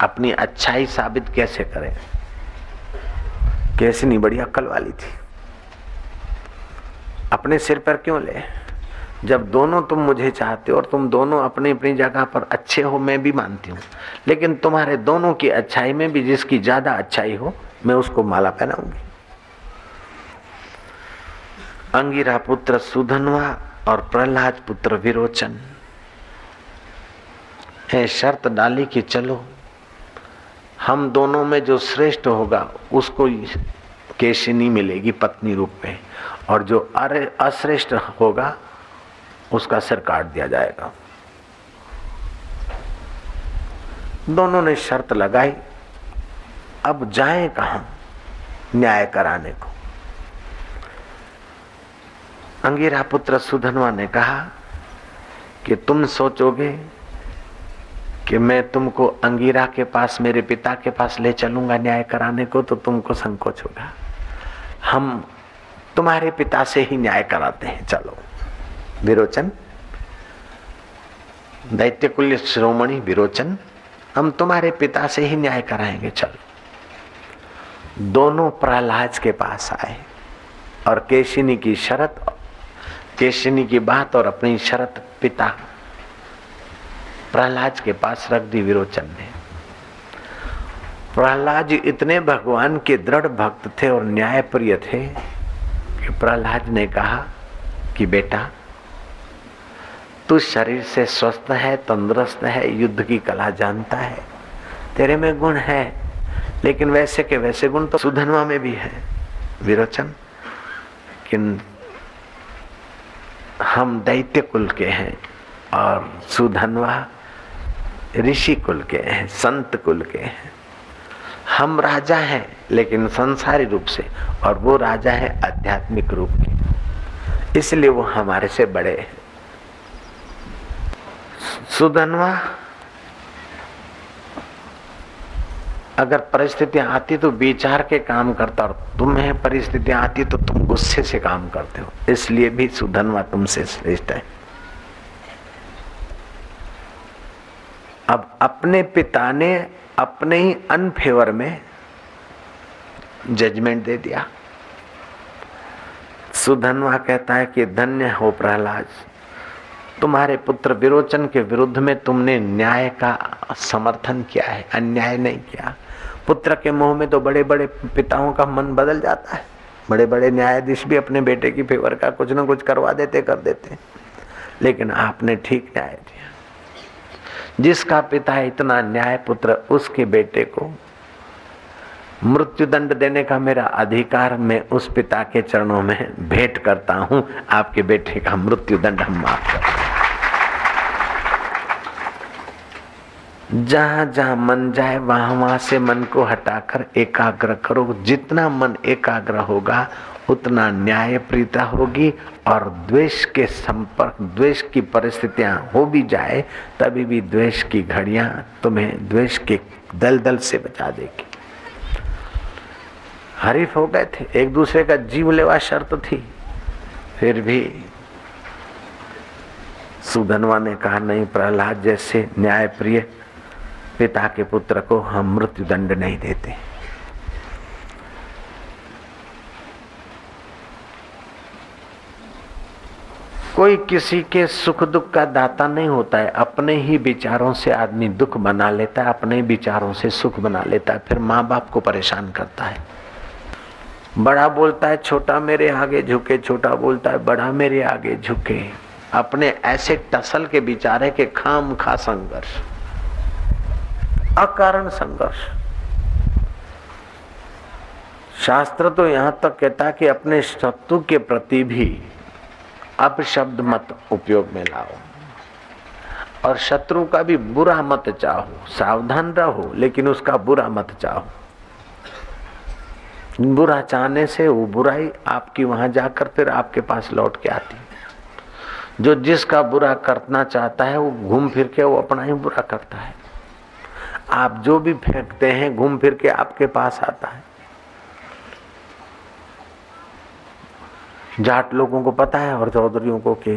अपनी अच्छाई साबित कैसे करें? कैसी बड़ी अक्ल वाली थी। अपने सिर पर क्यों ले? जब दोनों तुम मुझे चाहते हो और तुम दोनों अपनी अपनी जगह पर अच्छे हो, मैं भी मानती हूँ। लेकिन तुम्हारे दोनों की अच्छाई में भी जिसकी ज़्यादा अच्छाई हो, मैं उसको माला पहनाऊँगी। अंगिरा पुत्र सुधनवा और प्रहलाद पुत्र विरोचन। है शर्त डाली कि चलो, हम दोनों में जो श्रेष्ठ होगा, उसको केशिनी मिलेगी पत्नी रूप में। और जो अरे अश्रेष्ठ होगा, उसका सिर काट दिया जाएगा। दोनों ने शर्त लगाई, अब जाए कहा न्याय कराने को? अंगीरा पुत्र सुधनवा ने कहा कि तुम सोचोगे कि मैं तुमको अंगीरा के पास, मेरे पिता के पास ले चलूँगा न्याय कराने को तो तुमको संकोच होगा। हम तुम्हारे पिता से ही न्याय कराते हैं, चलो। विरोचन। दैत्य कुल्य श्रोमणि, विरोचन। हम तुम्हारे पिता से ही न्याय कराएँगे, चलो। दोनों प्रहलाद के पास आए, और केशिनी की शरत, केशिनी की बात और अपनी शरत पिता प्रहलाद के पास रख दी विरोचन ने। प्रहलाद इतने भगवान के दृढ़ भक्त थे और न्यायप्रिय थे कि प्रहलाद ने कहा कि बेटा, तू शरीर से स्वस्थ है, तंदुरुस्त है, युद्ध की कला जानता है। तेरे में गुण है, लेकिन वैसे के वैसे गुण तो सुधनवा में भी है। विरोचन, किन हम दैत्य कुल के हैं और सुधनवा ऋषि कुल के हैं, संत कुल के हैं। हम राजा हैं, लेकिन संसारी रूप से, और वो राजा है आध्यात्मिक रूप के। इसलिए वो हमारे से बड़े सुधनवा, अगर परिस्थितियाँ आती तो विचार के काम करता, और तुम्हें परिस्थितियाँ आती तो तुम गुस्से से काम करते हो। इसलिए भी सुधनवा तुमसे श्रेष्ठ है। अब अपने पिता ने अपने ही अनफेवर में जजमेंट दे दिया। सुधनवा कहता है कि धन्य हो प्रहलाद, तुम्हारे पुत्र विरोचन के विरुद्ध में तुमने न्याय का समर्थन किया है, अन्याय नहीं किया। पुत्र के मुँह में तो बड़े बड़े पिताओं का मन बदल जाता है। बड़े बड़े न्यायाधीश भी अपने बेटे की फेवर का कुछ ना कुछ करवा देते, कर देते। लेकिन आपने ठीक न्याय जिसका पिता है इतना न्याय पुत्र उसके बेटे को मृत्यु दंड देने का मेरा अधिकार मैं उस पिता के चरणों में भेंट करता हूँ। आपके बेटे का मृत्यु दंड हम माफ़ कर जहाँ जहाँ मन जाए, वहाँ वहाँ से मन को हटाकर एकाग्र करो। जितना मन एकाग्र होगा उतना न्याय प्रीता होगी और द्वेष के संपर्क, द्वेष की परिस्थितियाँ हो भी जाए, तभी भी द्वेष की घड़ियाँ तुम्हें द्वेष के दलदल से बचा देगी। हरीफ हो गए थे। एक दूसरे का जीव लेवा शर्त थी। फिर भी सुधनवा ने कहा, नहीं, प्रहलाद जैसे न्याय प्रिय पिता के पुत्र को हम मृत्यु दंड नहीं देते। कोई किसी के सुख दुख का दाता नहीं होता है। अपने ही विचारों से आदमी दुख बना लेता है, अपने विचारों से सुख बना लेता है, फिर माँ बाप को परेशान करता है। बड़ा बोलता है, छोटा मेरे आगे झुके, छोटा बोलता है, बड़ा मेरे आगे झुके। अपने ऐसे टसल के विचारे के खाम खा संघर्ष, अकारण संघर्ष। शास्त्र तो यहाँ तक कहता है कि अपने शत्रु के प्रति भी अब शब्द मत उपयोग में लाओ। और शत्रु का भी बुरा मत चाहो, सावधान रहो, लेकिन उसका बुरा मत चाहो। बुरा चाहने से वो बुराई आपकी वहाँ जाकर फिर आपके पास लौट के आती जो जिसका बुरा करना चाहता है, वो घूम फिर के वो अपना ही बुरा करता है। आप जो भी फेंकते हैं, घूम फिर के आपके पास आता है। जाट लोगों को पता है और चौधरियों को कि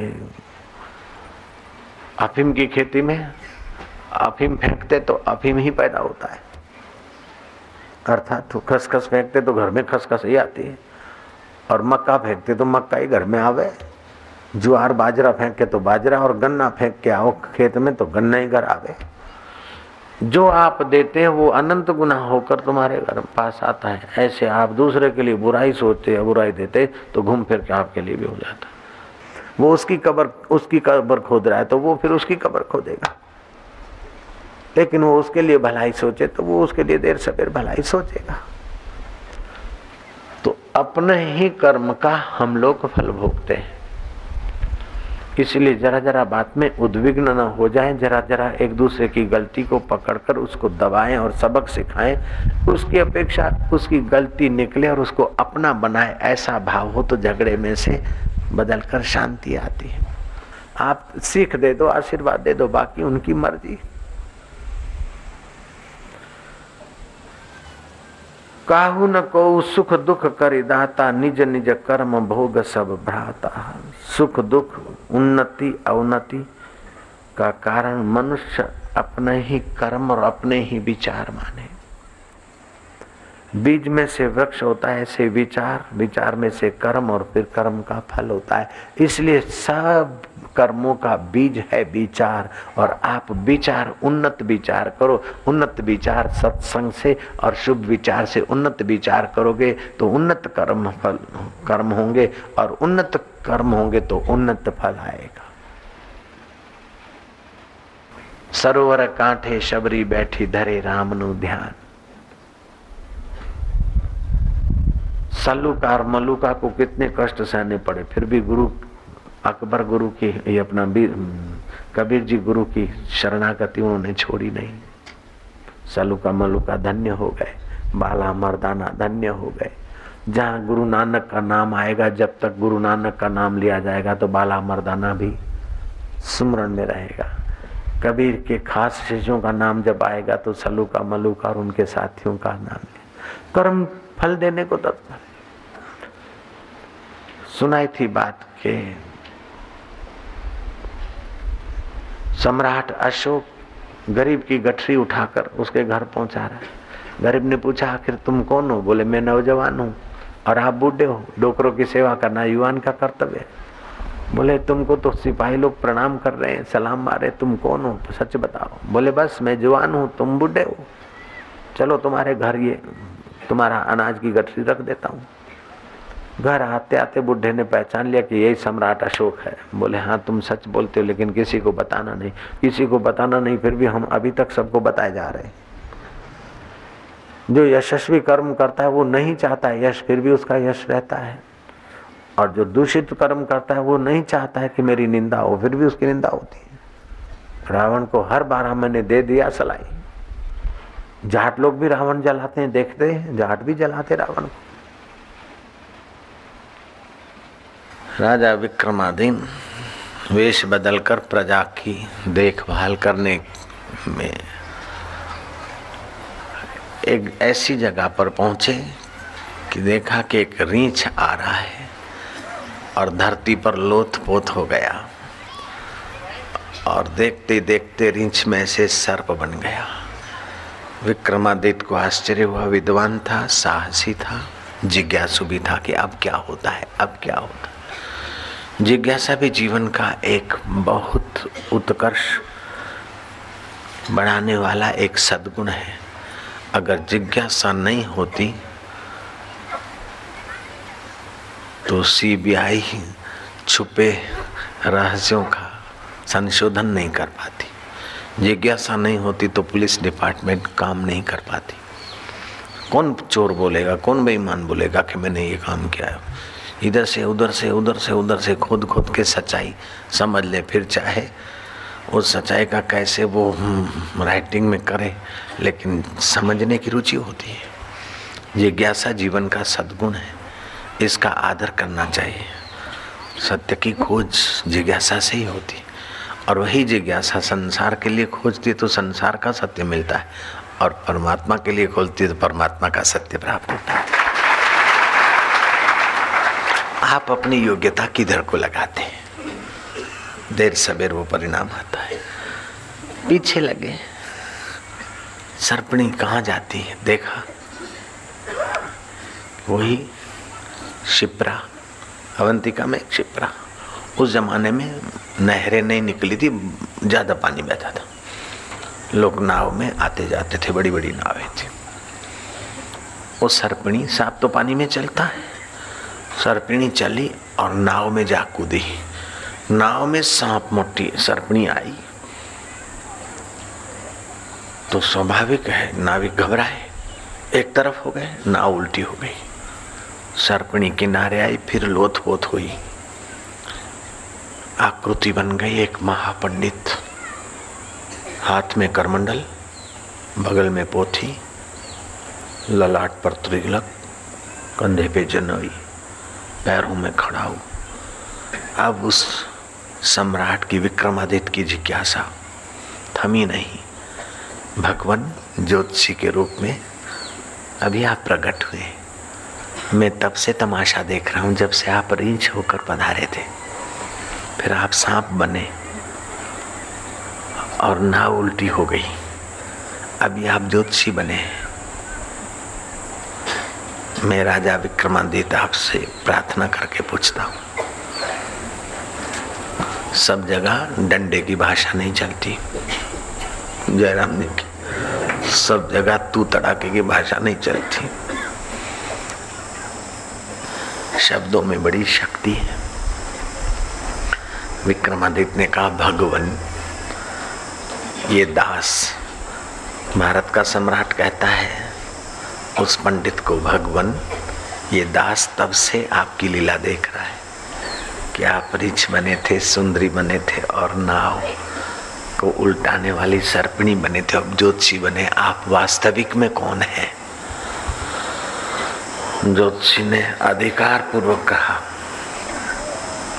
अफीम की खेती में अफीम फेंकते तो अफीम ही पैदा होता है। अर्थात तो खसखस फेंकते तो घर में खसखस ही आती है और मक्का फेंकते तो मक्का ही घर में आवे। ज्वार बाजरा फेंक के तो बाजरा और गन्ना फेंक के आओ, खेत में तो गन्ना ही घर आवे। जो आप देते हैं वो अनंत गुना होकर तुम्हारे घर पास आता है। ऐसे आप दूसरे के लिए बुराई सोचते या बुराई देते तो घूम फिर के आपके लिए भी हो जाता। वो उसकी कबर उसकी कबर खोद रहा है तो वो फिर उसकी कबर खोदेगा। लेकिन वो उसके लिए भलाई सोचे तो वो उसके लिए देर सवेर भलाई सोचेगा। तो अपने ही कर्म का हम लोग फल भोगते हैं। इसलिए जरा जरा बात में उद्विग्न न हो जाए, जरा जरा एक दूसरे की गलती को पकड़कर उसको दबाएँ और सबक सिखाएँ। उसकी अपेक्षा उसकी गलती निकले और उसको अपना बनाए, ऐसा भाव हो तो झगड़े में से बदल कर शांति आती है। आप सीख दे दो, आशीर्वाद दे दो, बाकी उनकी मर्ज़ी। काहू न को सुख दुख करी दाता, निज निज कर्म भोग सब भ्राता। सुख दुख, उन्नति, अवनति का कारण मनुष्य अपने ही कर्म और अपने ही विचार माने। बीज में से वृक्ष होता है, ऐसे विचार विचार में से कर्म और फिर कर्म का फल होता है। इसलिए सब कर्मों का बीज है विचार, और आप विचार, उन्नत विचार करो। उन्नत विचार सत्संग से और शुभ विचार से उन्नत विचार करोगे तो उन्नत कर्म फल, कर्म होंगे, और उन्नत कर्म होंगे तो उन्नत फल आएगा। सरोवर कांठे शबरी बैठी धरे राम नु ध्यान। सल्लूकार मलुका को कितने कष्ट सहने पड़े, फिर भी गुरु अकबर गुरु की, ये अपना कबीर जी गुरु की शरणागति उन्होंने छोड़ी नहीं। सलूका मलुका धन्य हो गए, बाला मर्दाना धन्य हो गए। जहाँ गुरु नानक का नाम आएगा, जब तक गुरु नानक का नाम लिया जाएगा तो बाला मर्दाना भी सुमरण में रहेगा। कबीर के खास शिष्यों का नाम जब आएगा तो सलूका मलुका और उनके साथियों का नाम कर्म फल देने को तत्पर। सुनाई थी बात के सम्राट अशोक गरीब की गठरी उठाकर उसके घर पहुँचा रहा है। गरीब ने पूछा, आखिर तुम कौन हो? बोले, मैं नौजवान हूँ और आप बूढ़े हो। डोकरों की सेवा करना युवान का कर्तव्य है। बोले, तुमको तो सिपाही लोग प्रणाम कर रहे हैं, सलाम मारे। तुम कौन हो? सच बताओ। बोले, बस मैं जवान हूँ, तुम बूढ़े हो। चलो तुम्हारे घर ये, तुम्हारा अनाज की गठरी रख देता हूँ। घर आते आते बुढ़े ने पहचान लिया कि यही सम्राट अशोक है। बोले हाँ तुम सच बोलते हो, लेकिन किसी को बताना नहीं। किसी को बताना नहीं, फिर भी हम अभी तक सबको बताए जा रहे जो यशस्वी कर्म करता है, वो नहीं चाहता है यश, फिर भी उसका यश रहता है। और जो दूषित कर्म करता है, वो नहीं चाहता है कि मेरी निंदा हो, फिर भी उसकी निंदा होती है। रावण को हर बार मैंने दे दिया सलाई। जाट लोग भी रावण जलाते हैं, देखते हैं, जाट भी जलाते रावण को। राजा विक्रमादीन, वेश बदलकर प्रजा की देखभाल करने में एक ऐसी जगह पर पहुँचे कि देखा कि एक रीछ आ रहा है और धरती पर लोथ पोत हो गया और देखते देखते रीछ में से सर्प बन गया। विक्रमादित्य को आश्चर्य हुआ, विद्वान था, साहसी था, जिज्ञासु भी था कि अब क्या होता है, अब क्या होता है। जिज्ञासा भी जीवन का एक बहुत उत्कर्ष बढ़ाने वाला एक सद्गुण है। अगर जिज्ञासा नहीं होती तो सीबीआई छुपे रहस्यों का संशोधन नहीं कर पाती। जिज्ञासा नहीं होती तो पुलिस डिपार्टमेंट काम नहीं कर पाती। कौन चोर बोलेगा, कौन बेईमान बोलेगा कि मैंने ये काम किया है? इधर से, उधर से उधर से उधर से खोद खोद के सच्चाई समझ ले, फिर चाहे उस सच्चाई का कैसे वो राइटिंग में करे, लेकिन समझने की रुचि होती है। जिज्ञासा जीवन का सद्गुण है, इसका आदर करना चाहिए। सत्य की खोज जिज्ञासा से ही होती, और वही जिज्ञासा संसार के लिए खोजती तो संसार का सत्य मिलता है, और परमात्मा के लिए खोजती तो परमात्मा का सत्य प्राप्त होता है। आप अपनी योग्यता किधर को लगाते हैं? देर सवेर वो परिणाम आता है। पीछे लगे। सर्पणी कहाँ जाती है? देखा। वही शिप्रा अवंतिका में शिप्रा उस जमाने में नहरें नहीं निकली थी, ज़्यादा पानी बहता था। लोग नाव में आते जाते थे बड़ी बड़ी नावें थी। वो सर्पिणी सांप तो पानी में चलता है। सर्पिणी चली और नाव में जा कूदी। नाव में सांप मोटी सर्पिणी आई। तो स्वाभाविक है, नाविक घबराए। एक तरफ़ हो गए, नाव उल्टी हो गई। सर्पिणी किनारे आई, फिर लोथ पोथ हुई। आकृति बन गई एक महापंडित। हाथ में करमंडल, बगल में पोथी, ललाट पर त्रिगलक कंधे पे जनई। पैरों में खड़ाऊ अब उस सम्राट की विक्रमादित्य की जिज्ञासा थमी नहीं। भगवान ज्योतिषी के रूप में अभी आप प्रकट हुए मैं तब से तमाशा देख रहा हूँ जब से आप रीछ होकर पधारे थे। फिर आप सांप बने और नाव उल्टी हो गई। अभी आप ज्योतिषी बने मैं राजा विक्रमादित्य आपसे प्रार्थना करके पूछता हूँ। सब जगह डंडे की भाषा नहीं चलती। जयराम जी की। सब जगह तू तड़ाके की भाषा नहीं चलती। शब्दों में बड़ी शक्ति है। विक्रमादित्य ने कहा, भगवान, ये दास भारत का सम्राट कहता है उस पंडित को, भगवान, ये दास तब से आपकी लीला देख रहा है। कि आप रिच बने थे, सुंदरी बने थे, और नाव को उल्टाने वाली सर्पिणी बने थे, अब ज्योतिषी बने, आप वास्तविक में कौन है? ज्योतिषी ने अधिकार पूर्वक कहा,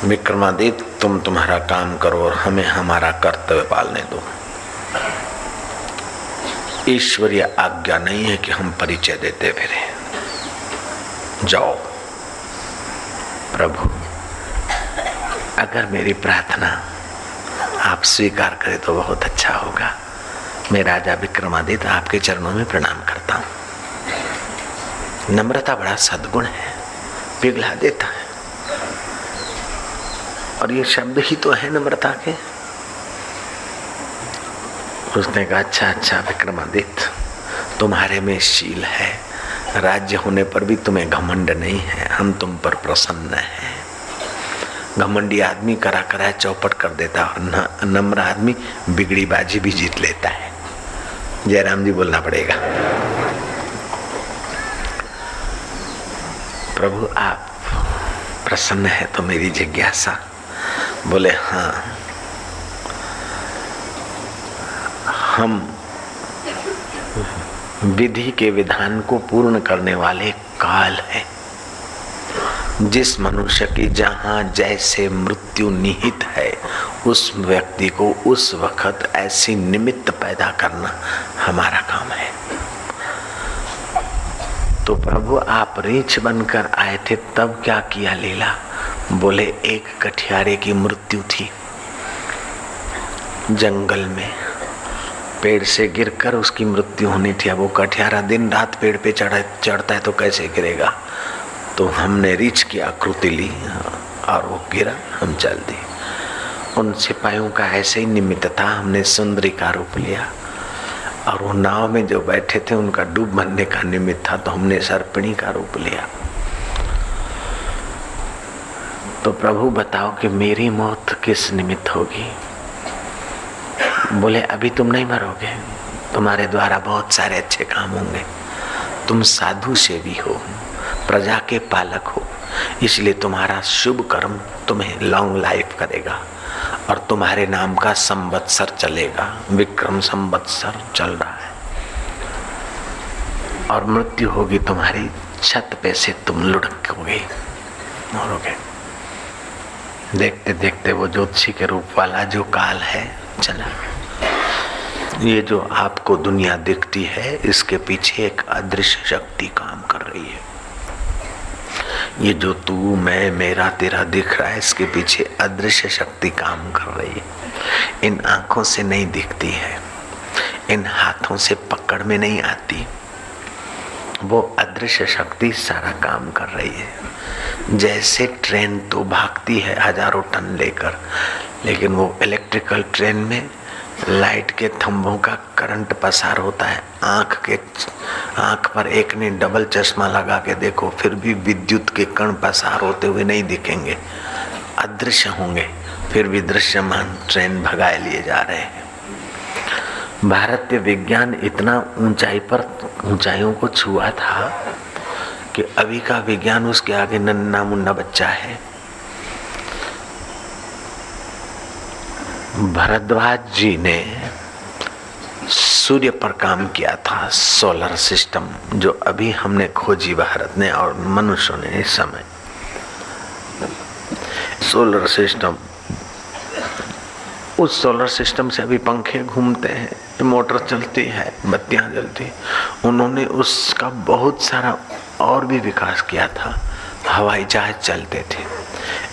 विक्रमादित्य, तुम तुम्हारा काम करो और हमें हमारा कर्तव्य पालने दो। ईश्वरीय आज्ञा नहीं है कि हम परिचय देते फिरे। जाओ। प्रभु, अगर मेरी प्रार्थना आप स्वीकार करें तो बहुत अच्छा होगा। मैं राजा विक्रमादित्य आपके चरणों में प्रणाम करता हूँ। नम्रता बड़ा सद्गुण है, पिघला देता है। और ये शब्द ही तो है नम्रता के। उसने कहा अच्छा अच्छा विक्रमादित्य, तुम्हारे में शील है। राज्य होने पर भी तुम्हें घमंड नहीं है, हम तुम पर प्रसन्न है। घमंडी आदमी करा करा चौपट कर देता और नम्र आदमी बिगड़ी बाजी भी जीत लेता है। जयराम जी बोलना पड़ेगा। प्रभु, आप प्रसन्न है तो मेरी जिज्ञासा। बोले हाँ हम विधि के विधान को पूर्ण करने वाले काल है। जिस मनुष्य की जहाँ जैसे मृत्यु निहित है, उस व्यक्ति को उस वक्त ऐसी निमित्त पैदा करना हमारा काम है। तो प्रभु, आप रीछ बनकर आए थे, तब क्या किया लीला? बोले, एक कठियारे की मृत्यु थी। जंगल में पेड़ से गिरकर उसकी मृत्यु होनी थी। अब वो कठियारा दिन रात पेड़ पे चढ़, चढ़ता है तो कैसे गिरेगा? तो हमने रीछ की आकृति ली और वो गिरा, हम चल दी उन सिपाहियों का ऐसे ही निमित्त था, हमने सुंदरी का रूप लिया। और वो नाव में जो बैठे थे, उनका डूब बनने का निमित्त था तो हमने सर्पिणी का रूप लिया। तो प्रभु बताओ कि मेरी मौत किस निमित्त होगी? बोले, अभी तुम नहीं मरोगे। तुम्हारे द्वारा बहुत सारे अच्छे काम होंगे। तुम साधु से भी हो, प्रजा के पालक हो। इसलिए तुम्हारा शुभ कर्म तुम्हें लॉन्ग लाइफ करेगा और तुम्हारे नाम का संवत्सर चलेगा। विक्रम संवत्सर चल रहा है। और मृत्यु होगी तुम्हारी छत पे से तुम लुढ़कोगे, मरोगे। देखते देखते वो ज्योतिषी के रूप वाला जो काल है, चला ये जो आपको दुनिया दिखती है, इसके पीछे एक अदृश्य शक्ति काम कर रही है। ये जो तू, मैं, मेरा, तेरा दिख रहा है, इसके पीछे अदृश्य शक्ति काम कर रही है। इन आँखों से नहीं दिखती है, इन हाथों से पकड़ में नहीं आती। वो अदृश्य शक्ति सारा काम कर रही है। जैसे ट्रेन तो भागती है हज़ारों टन लेकर, लेकिन वो इलेक्ट्रिकल ट्रेन में लाइट के थंभों का करंट पसार होता है। आँख के आँख पर एक ने डबल चश्मा लगा के देखो, फिर भी विद्युत के कण पसार होते हुए नहीं दिखेंगे। अदृश्य होंगे, फिर भी दृश्यमान ट्रेन भगाए लिए जा रहे हैं। भारतीय विज्ञान इतना ऊंचाई पर, ऊंचाइयों को छुआ था कि अभी का विज्ञान उसके आगे नन्ना मुन्ना बच्चा है। भरद्वाज जी ने सूर्य पर काम किया था सोलर सिस्टम जो अभी हमने खोजी भारत ने और मनुष्यों ने इस समय। सोलर सिस्टम उस सोलर सिस्टम से अभी पंखे घूमते हैं मोटर चलती है, बत्तियाँ जलती उन्होंने उसका बहुत सारा और भी विकास किया था। हवाई जहाज़ चलते थे।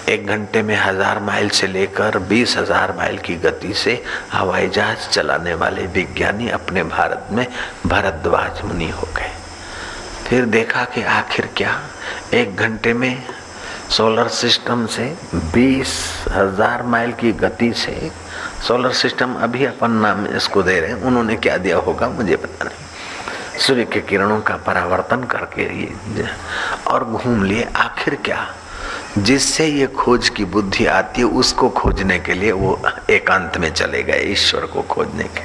एक घंटे में हज़ार माइल से लेकर बीस हज़ार माइल की गति से हवाई जहाज़ चलाने वाले विज्ञानी अपने भारत में भरद्वाज मुनि हो गए। फिर देखा कि आखिर क्या? एक घंटे में सोलर सिस्टम से बीस हज़ार माइल की गति से सोलर सिस्टम अभी अपन नाम इसको दे रहे हैं। उन्होंने क्या दिया होगा मुझे पता नहीं। सूर्य के किरणों का परावर्तन करके ये और घूम लिए। आखिर क्या? जिससे ये खोज की बुद्धि आती है, उसको खोजने के लिए वो एकांत में चले गए, ईश्वर को खोजने के